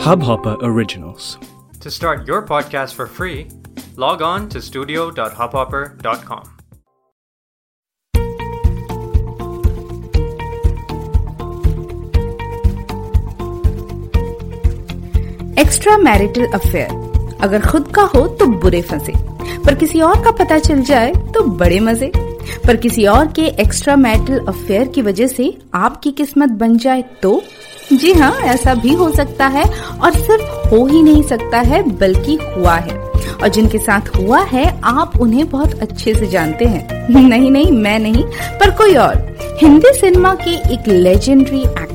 Hubhopper Originals. To start your podcast for free, log on to studio.hubhopper.com. Extra marital affair अगर खुद का हो तो बुरे फंसे पर किसी और का पता चल जाए तो बड़े मज़े पर किसी और के एक्स्ट्रा मैरिटल अफेयर की वजह से आपकी किस्मत बन जाए तो? जी हाँ ऐसा भी हो सकता है और सिर्फ़ हो ही नहीं सकता है, बल्कि हुआ है। और जिनके साथ हुआ है, आप उन्हें बहुत अच्छे से जानते हैं। नहीं नहीं, मैं नहीं, पर कोई और। हिंदी सिनेमा के एक लेजेंडरी एक्टर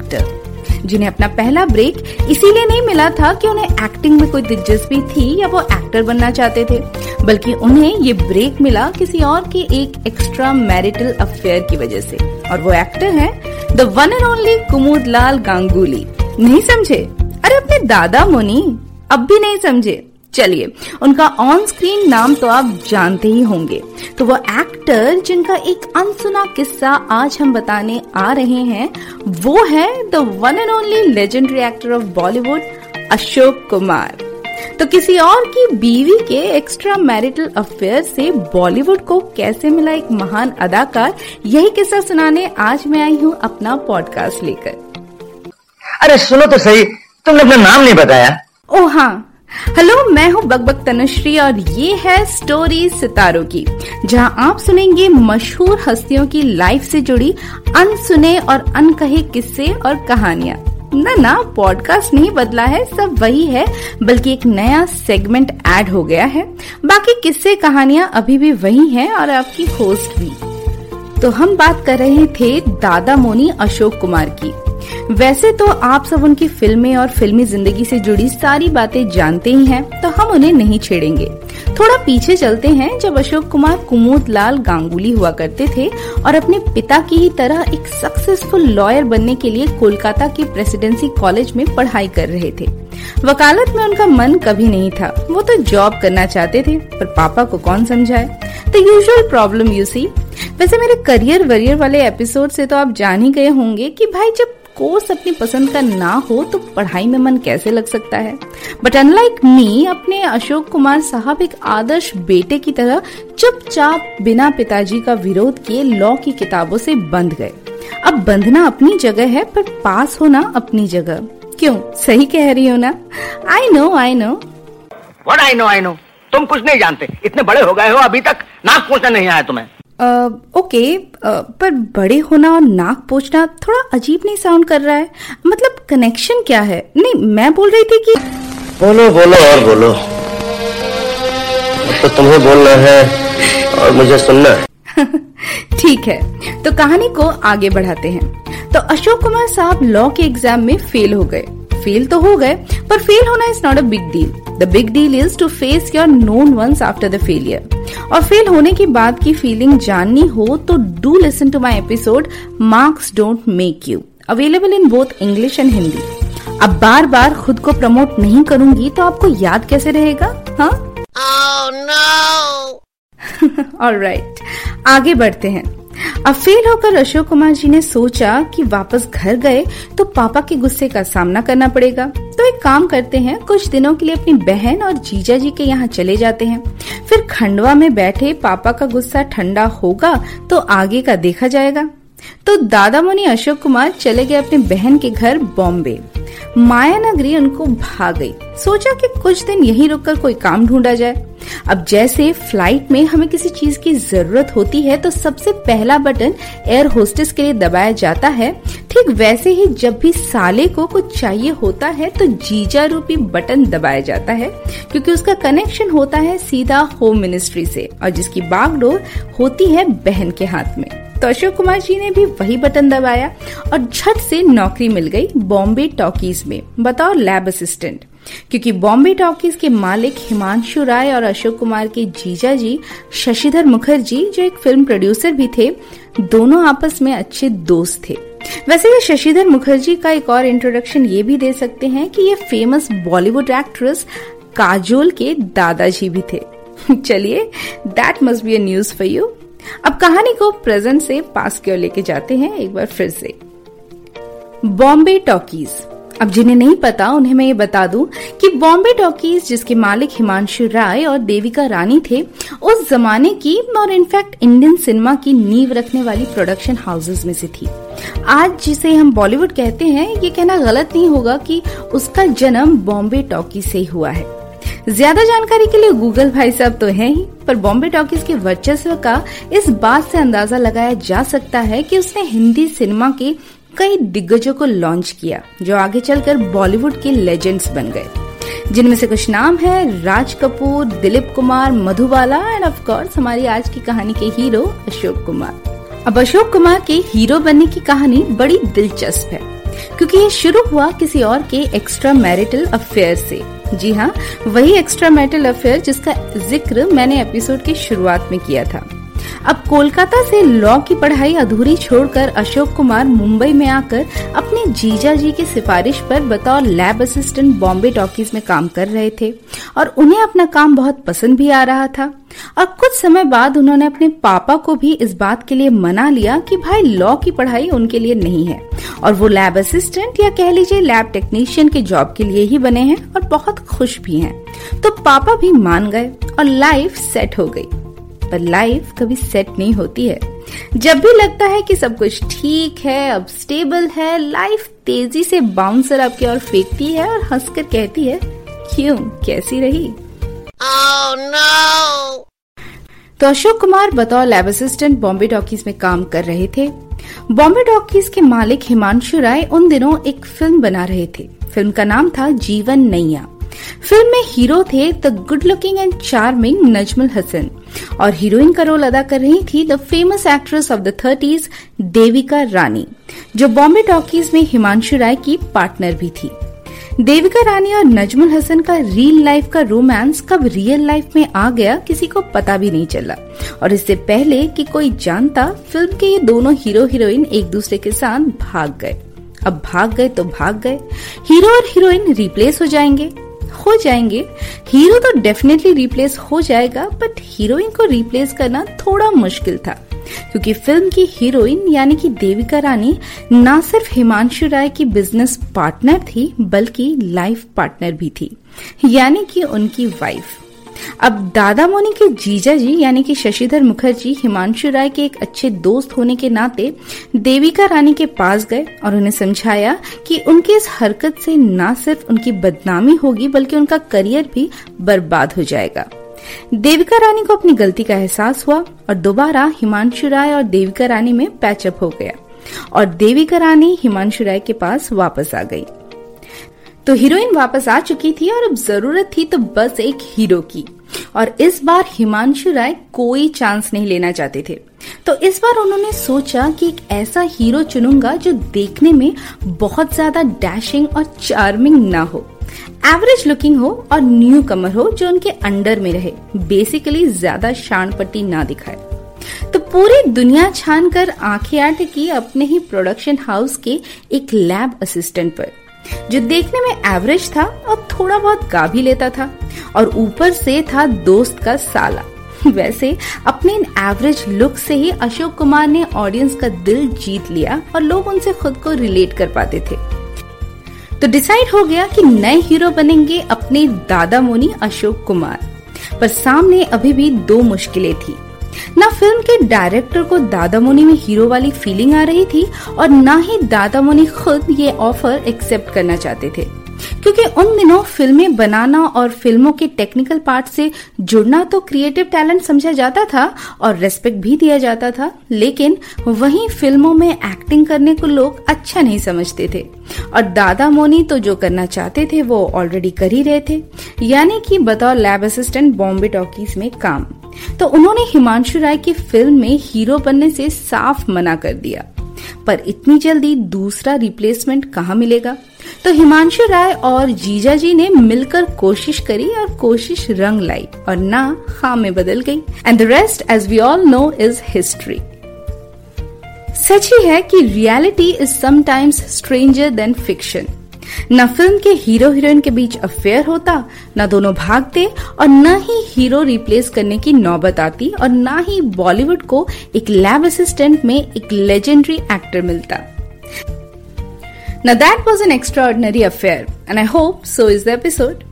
जिन्हें अपना पहला ब्रेक इसीलिए नहीं मिला था कि उन्हें एक्टिंग में कोई दिलचस्पी थी या वो एक्टर बनना चाहते थे, बल्कि उन्हें ये ब्रेक मिला किसी और के एक एक्स्ट्रा मैरिटल अफेयर की वजह से। और वो एक्टर है the one and only Kumud Lal Ganguly. नहीं समझे? अरे अपने दादा मुनि, अब भी नहीं समझे। चलिए उनका ऑन स्क्रीन नाम तो आप जानते ही होंगे। तो वो एक्टर जिनका एक अनसुना किस्सा आज हम बताने आ रहे हैं वो है the one and only legendary actor of Bollywood Ashok Kumar तो किसी और की बीवी के एक्स्ट्रा मैरिटल अफेयर से बॉलीवुड को कैसे मिला एक महान अदाकार यही किस्सा सुनाने आज मैं आई हूँ अपना पॉडकास्ट लेकर। अरे सुनो तो सही तुमने अपना नाम नहीं बताया। ओ हाँ हेलो, मैं हूँ बकबक तनुश्री और ये है स्टोरी सितारों की, जहाँ आप सुनेंगे मशहूर हस्तियों की लाइफ से जुड़ी अनसुने और अनकहे किस्से और कहानियाँ। ना ना पॉडकास्ट नहीं बदला है, सब वही है, बल्कि एक नया सेगमेंट ऐड हो गया है। बाकी किस्से, कहानियाँ अभी भी वही हैं और आपकी होस्ट भी। तो हम बात कर रहे थे दादा मोनी अशोक कुमार की। वैसे तो आप सब उनकी फ़िल्में और फिल्मी ज़िंदगी से जुड़ी सारी बातें जानते ही हैं, तो हम उन्हें नहीं छेड़ेंगे। थोड़ा पीछे चलते हैं जब अशोक कुमार कुमोद लाल गांगुली हुआ करते थे और अपने पिता की ही तरह एक सक्सेसफुल लॉयर बनने के लिए कोलकाता के प्रेसिडेंसी कॉलेज में पढ़ाई कर रहे थे। वकालत में उनका मन कभी नहीं था। वो तो जॉब करना चाहते थे पर पापा को कौन समझाए? The usual problem you see वैसे मेरे करियर वरियर वाले एपिसोड से तो आप जान ही गए होंगे कि भाई जब कोर्स अपनी पसंद का ना हो तो पढ़ाई में मन कैसे लग सकता है? बट अनलाइक मी अपने अशोक कुमार साहब एक आदर्श बेटे की तरह चुपचाप बिना पिताजी का विरोध किए लॉ की किताबों से बंध गए। अब बंधना अपनी जगह है, पर पास होना अपनी जगह। क्यों? सही कह रही हो ना? I know I know what I know I know तुम कुछ नहीं जानते। इतने बड़े हो गए हो अभी तक। नाक पूछना नहीं आया तुम्हें। ओके पर बड़े होना और नाक पोछना थोड़ा अजीब नहीं साउंड कर रहा है। मतलब कनेक्शन क्या है? नहीं मैं बोल रही थी कि बोलो बोलो और बोलो। तो तुम्हें बोलना है और मुझे सुनना है। ठीक है तो कहानी को आगे बढ़ाते हैं। तो अशोक कुमार साहब लॉ के एग्ज़ाम में फेल हो गए। फेल तो हो गए पर फेल होना is not a big deal the big deal is to face your known ones after the failure और फेल होने के बाद की फीलिंग जाननी हो तो do listen to my episode marks don't make you available in both English and Hindi अब बार बार खुद को प्रमोट नहीं करूँगी तो आपको याद कैसे रहेगा? हाँ? Oh, no. राइट आगे बढ़ते हैं। अब फेल होकर अशोक कुमार जी ने सोचा कि वापस घर गए तो पापा के गुस्से का सामना करना पड़ेगा। तो एक काम करते हैं, कुछ दिनों के लिए अपनी बहन और जीजा जी के यहाँ चले जाते हैं। फिर खंडवा में बैठे पापा का गुस्सा ठंडा होगा तो आगे का देखा जाएगा। तो दादा मुनि अशोक कुमार चले गए अपने बहन के घर बॉम्बे। माया नगरी उनको भाग गई। सोचा कि कुछ दिन यहीं रुककर कोई काम ढूंढा जाए। अब जैसे फ़्लाइट में हमें किसी चीज़ की ज़रूरत होती है तो सबसे पहला बटन एयर होस्टेस के लिए दबाया जाता है। ठीक वैसे ही जब भी साले को कुछ चाहिए होता है तो जीजा रूपी बटन दबाया जाता है, क्योंकि उसका कनेक्शन होता है सीधा होम मिनिस्ट्री से, और जिसकी बागडोर होती है बहन के हाथ में। तो अशोक कुमार जी ने भी वही बटन दबाया और झट से नौकरी मिल गई बॉम्बे टॉकीज में। बताओ लैब असिस्टेंट। क्योंकि बॉम्बे टॉकीज के मालिक हिमांशु राय और अशोक कुमार के जीजा जी, शशिधर मुखर्जी, जो एक फ़िल्म प्रोड्यूसर भी थे, दोनों आपस में अच्छे दोस्त थे। वैसे ये शशिधर मुखर्जी का एक और इंट्रोडक्शन ये भी दे सकते हैं कि ये फ़ेमस बॉलीवुड एक्ट्रेस काजोल के दादाजी भी थे। चलिए that must be a news for you अब कहानी को प्रेजेंट से पास की ओर लेके जाते हैं एक बार फिर से। बॉम्बे टॉकीज। अब जिन्हें नहीं पता, उन्हें मैं ये बता दूँ कि बॉम्बे टॉकीज, जिसके मालिक हिमांशु राय और देविका रानी थे, उस जमाने की और इनफैक्ट इंडियन सिनेमा की नींव रखने वाली प्रोडक्शन हाउसेज में से थी। आज जिसे हम बॉलीवुड कहते हैं, ये कहना गलत नहीं होगा कि उसका जन्म बॉम्बे टॉकी से हुआ है। ज़्यादा जानकारी के लिए गूगल भाई साहब तो है ही, पर बॉम्बे टॉकीज के वर्चस्व का इस बात से अंदाज़ा लगाया जा सकता है कि उसने हिंदी सिनेमा के कई दिग्गजों को लॉन्च किया, जो आगे चलकर बॉलीवुड के लेजेंड्स बन गए। जिनमें से कुछ नाम है Raj Kapoor, Dilip Kumar, Madhubala and of course हमारी आज की कहानी के हीरो अशोक कुमार। अब अशोक कुमार के हीरो बनने की कहानी बड़ी दिलचस्प है, क्योंकि ये शुरू हुआ किसी और के एक्स्ट्रा मैरिटल अफेयर से। जी हाँ वही एक्स्ट्रा मेटल अफेयर जिसका ज़िक्र मैंने एपिसोड की शुरुआत में किया था। अब कोलकाता से लॉ की पढ़ाई अधूरी छोड़कर अशोक कुमार मुंबई में आकर अपने जीजा जी की सिफारिश पर बतौर लैब असिस्टेंट बॉम्बे टॉकीज में काम कर रहे थे और उन्हें अपना काम बहुत पसंद भी आ रहा था। और कुछ समय बाद उन्होंने अपने पापा को भी इस बात के लिए मना लिया कि भाई लॉ की पढ़ाई उनके लिए नहीं है। और वो लैब असिस्टेंट या कह लीजिए लैब टेक्नीशियन के जॉब के लिए ही बने हैं और बहुत खुश भी हैं। तो पापा भी मान गए और लाइफ सेट हो गई। पर लाइफ कभी सेट नहीं होती है। जब भी लगता है कि सब कुछ ठीक है, अब स्टेबल है लाइफ तेज़ी से बाउंसर आपकी ओर फेंकती है और हंसकर कहती है, क्यों? कैसी रही? Oh, no! तो अशोक कुमार बतौर लैब असिस्टेंट बॉम्बे टॉकीज में काम कर रहे थे। बॉम्बे टॉकीज के मालिक हिमांशु राय उन दिनों एक फ़िल्म बना रहे थे। फ़िल्म का नाम था जीवन नैया। फ़िल्म में हीरो थे the good looking and charming Najmul Hasan और हीरोइन का रोल अदा कर रही थी the famous actress of the thirties Devika Rani जो बॉम्बे टॉकीज में हिमांशु राय की पार्टनर भी थी। देविका रानी और नजमुल हसन का रियल लाइफ का रोमांस कब रियल लाइफ में आ गया, किसी को पता भी नहीं चला। और इससे पहले कि कोई जानता फ़िल्म के ये दोनों हीरो हीरोइन एक दूसरे के साथ भाग गए। अब भाग गए तो भाग गए। हीरो और हीरोइन रिप्लेस हो जाएँगे। हो जाएँगे। हीरो तो डेफिनेटली रिप्लेस हो जाएगा बट हीरोइन को रिप्लेस करना थोड़ा मुश्किल था। क्योंकि फ़िल्म की हीरोइन यानी कि देविका रानी न सिर्फ़ हिमांशु राय की बिज़नेस पार्टनर थी, बल्कि लाइफ पार्टनर भी थी, यानी कि उनकी वाइफ अब दादा मोनी के जीजा जी यानी कि शशिधर मुखर्जी हिमांशु राय के एक अच्छे दोस्त होने के नाते देविका रानी के पास गए और उन्हें समझाया कि उनकी इस हरकत से न सिर्फ़ उनकी बदनामी होगी, बल्कि उनका करियर भी बर्बाद हो जाएगा। देविका रानी को अपनी गलती का एहसास हुआ और दोबारा हिमांशु राय और देविका रानी में पैचअप हो गया और देविका रानी हिमांशु राय के पास वापस आ गई। तो हीरोइन वापस आ चुकी थी और अब ज़रूरत थी तो बस एक हीरो की और इस बार हिमांशु राय कोई चांस नहीं लेना चाहते थे। तो इस बार उन्होंने सोचा कि एक ऐसा हीरो चुनूँगा जो देखने में बहुत ज़्यादा डैशिंग और चार्मिंग ना हो। एवरेज लुकिंग हो और न्यू कमर हो जो उनके अंडर में रहे बेसिकली ज़्यादा शान पट्टी ना दिखाए। तो पूरी दुनिया छान कर आँखें आट की अपने ही प्रोडक्शन हाउस के एक लैब असिस्टेंट पर, जो देखने में एवरेज था और थोड़ा बहुत गा भी लेता था, और ऊपर से था दोस्त का साला। वैसे, अपने इन एवरेज लुक से ही अशोक कुमार ने ऑडियंस का दिल जीत लिया और लोग उनसे खुद को रिलेट कर पाते थे। तो डिसाइड हो गया कि नए हीरो बनेंगे अपने दादा मोनी अशोक कुमार। पर सामने अभी भी दो मुश्किलें थी। ना फ़िल्म के डायरेक्टर को दादा मोनी में हीरो वाली फीलिंग आ रही थी और ना ही दादा मोनी खुद ये ऑफ़र एक्सेप्ट करना चाहते थे। क्योंकि उन दिनों फ़िल्में बनाना और फ़िल्मों के टेक्निकल पार्ट से जुड़ना तो क्रिएटिव टैलेंट समझा जाता था और रेस्पेक्ट भी दिया जाता था, लेकिन वहीं फ़िल्मों में एक्टिंग करने को लोग अच्छा नहीं समझते थे। और दादा मोनी तो जो करना चाहते थे, वो ऑलरेडी कर ही रहे थे। यानी कि बतौर लैब असिस्टेंट बॉम्बे टॉकीज में काम। तो उन्होंने हिमांशु राय की फ़िल्म में हीरो बनने से साफ़ मना कर दिया। पर इतनी जल्दी दूसरा रिप्लेसमेंट कहाँ मिलेगा? तो हिमांशु राय और जीजा जी ने मिलकर कोशिश करी और कोशिश रंग लाई और ना खां में बदल गई। And the rest as we all know is history सच ही है कि reality is sometimes stranger than fiction न फ़िल्म के हीरो हीरोइन के बीच अफेयर होता, न दोनों भागते और न ही हीरो रिप्लेस करने की नौबत आती और न ही बॉलीवुड को एक लैब असिस्टेंट में एक लेजेंडरी एक्टर मिलता। Now, that was an extraordinary affair, and I hope so is the episode.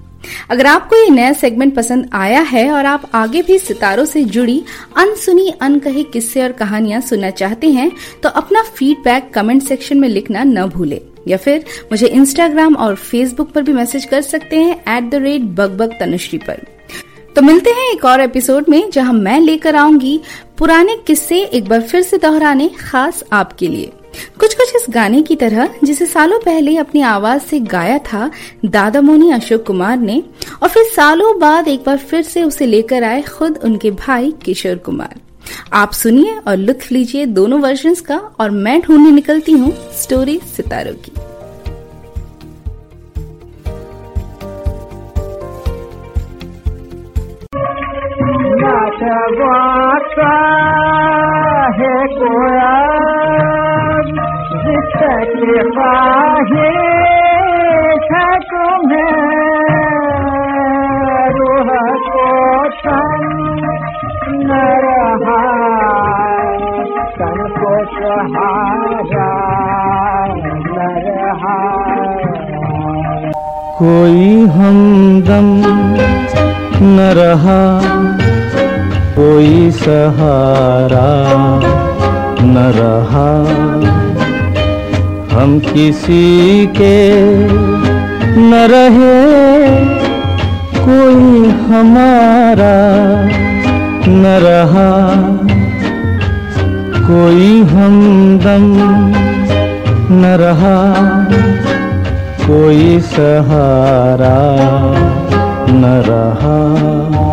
अगर आपको ये नया सेगमेंट पसंद आया है और आप आगे भी सितारों से जुड़ी, अनसुनी, अनकहे किस्से और कहानियाँ सुनना चाहते हैं तो अपना फीडबैक कमेंट सेक्शन में लिखना न भूले। या फिर मुझे इंस्टाग्राम और फेसबुक पर भी मैसेज कर सकते हैं at the rate bug Tanushree पर। तो मिलते हैं एक और एपिसोड में, जहाँ मैं लेकर आऊँगी पुराने किस्से एक बार फिर से दोहराने, खास आपके लिए। कुछ कुछ इस गाने की तरह, जिसे सालों पहले अपनी आवाज़ से गाया था, दादा मोनी अशोक कुमार ने, और फिर सालों बाद एक बार फिर से उसे लेकर आए खुद उनके भाई किशोर कुमार। आप सुनिए और लुत्फ लीजिए दोनों वर्जन का, और मैं ढूँढने निकलती हूँ स्टोरी सितारों की। रूह को सहारा न रहा कोई हमदम न रहा कोई सहारा न रहा। हम किसी के न रहे, कोई हमारा न रहा। कोई हमदम न रहा, कोई सहारा न रहा।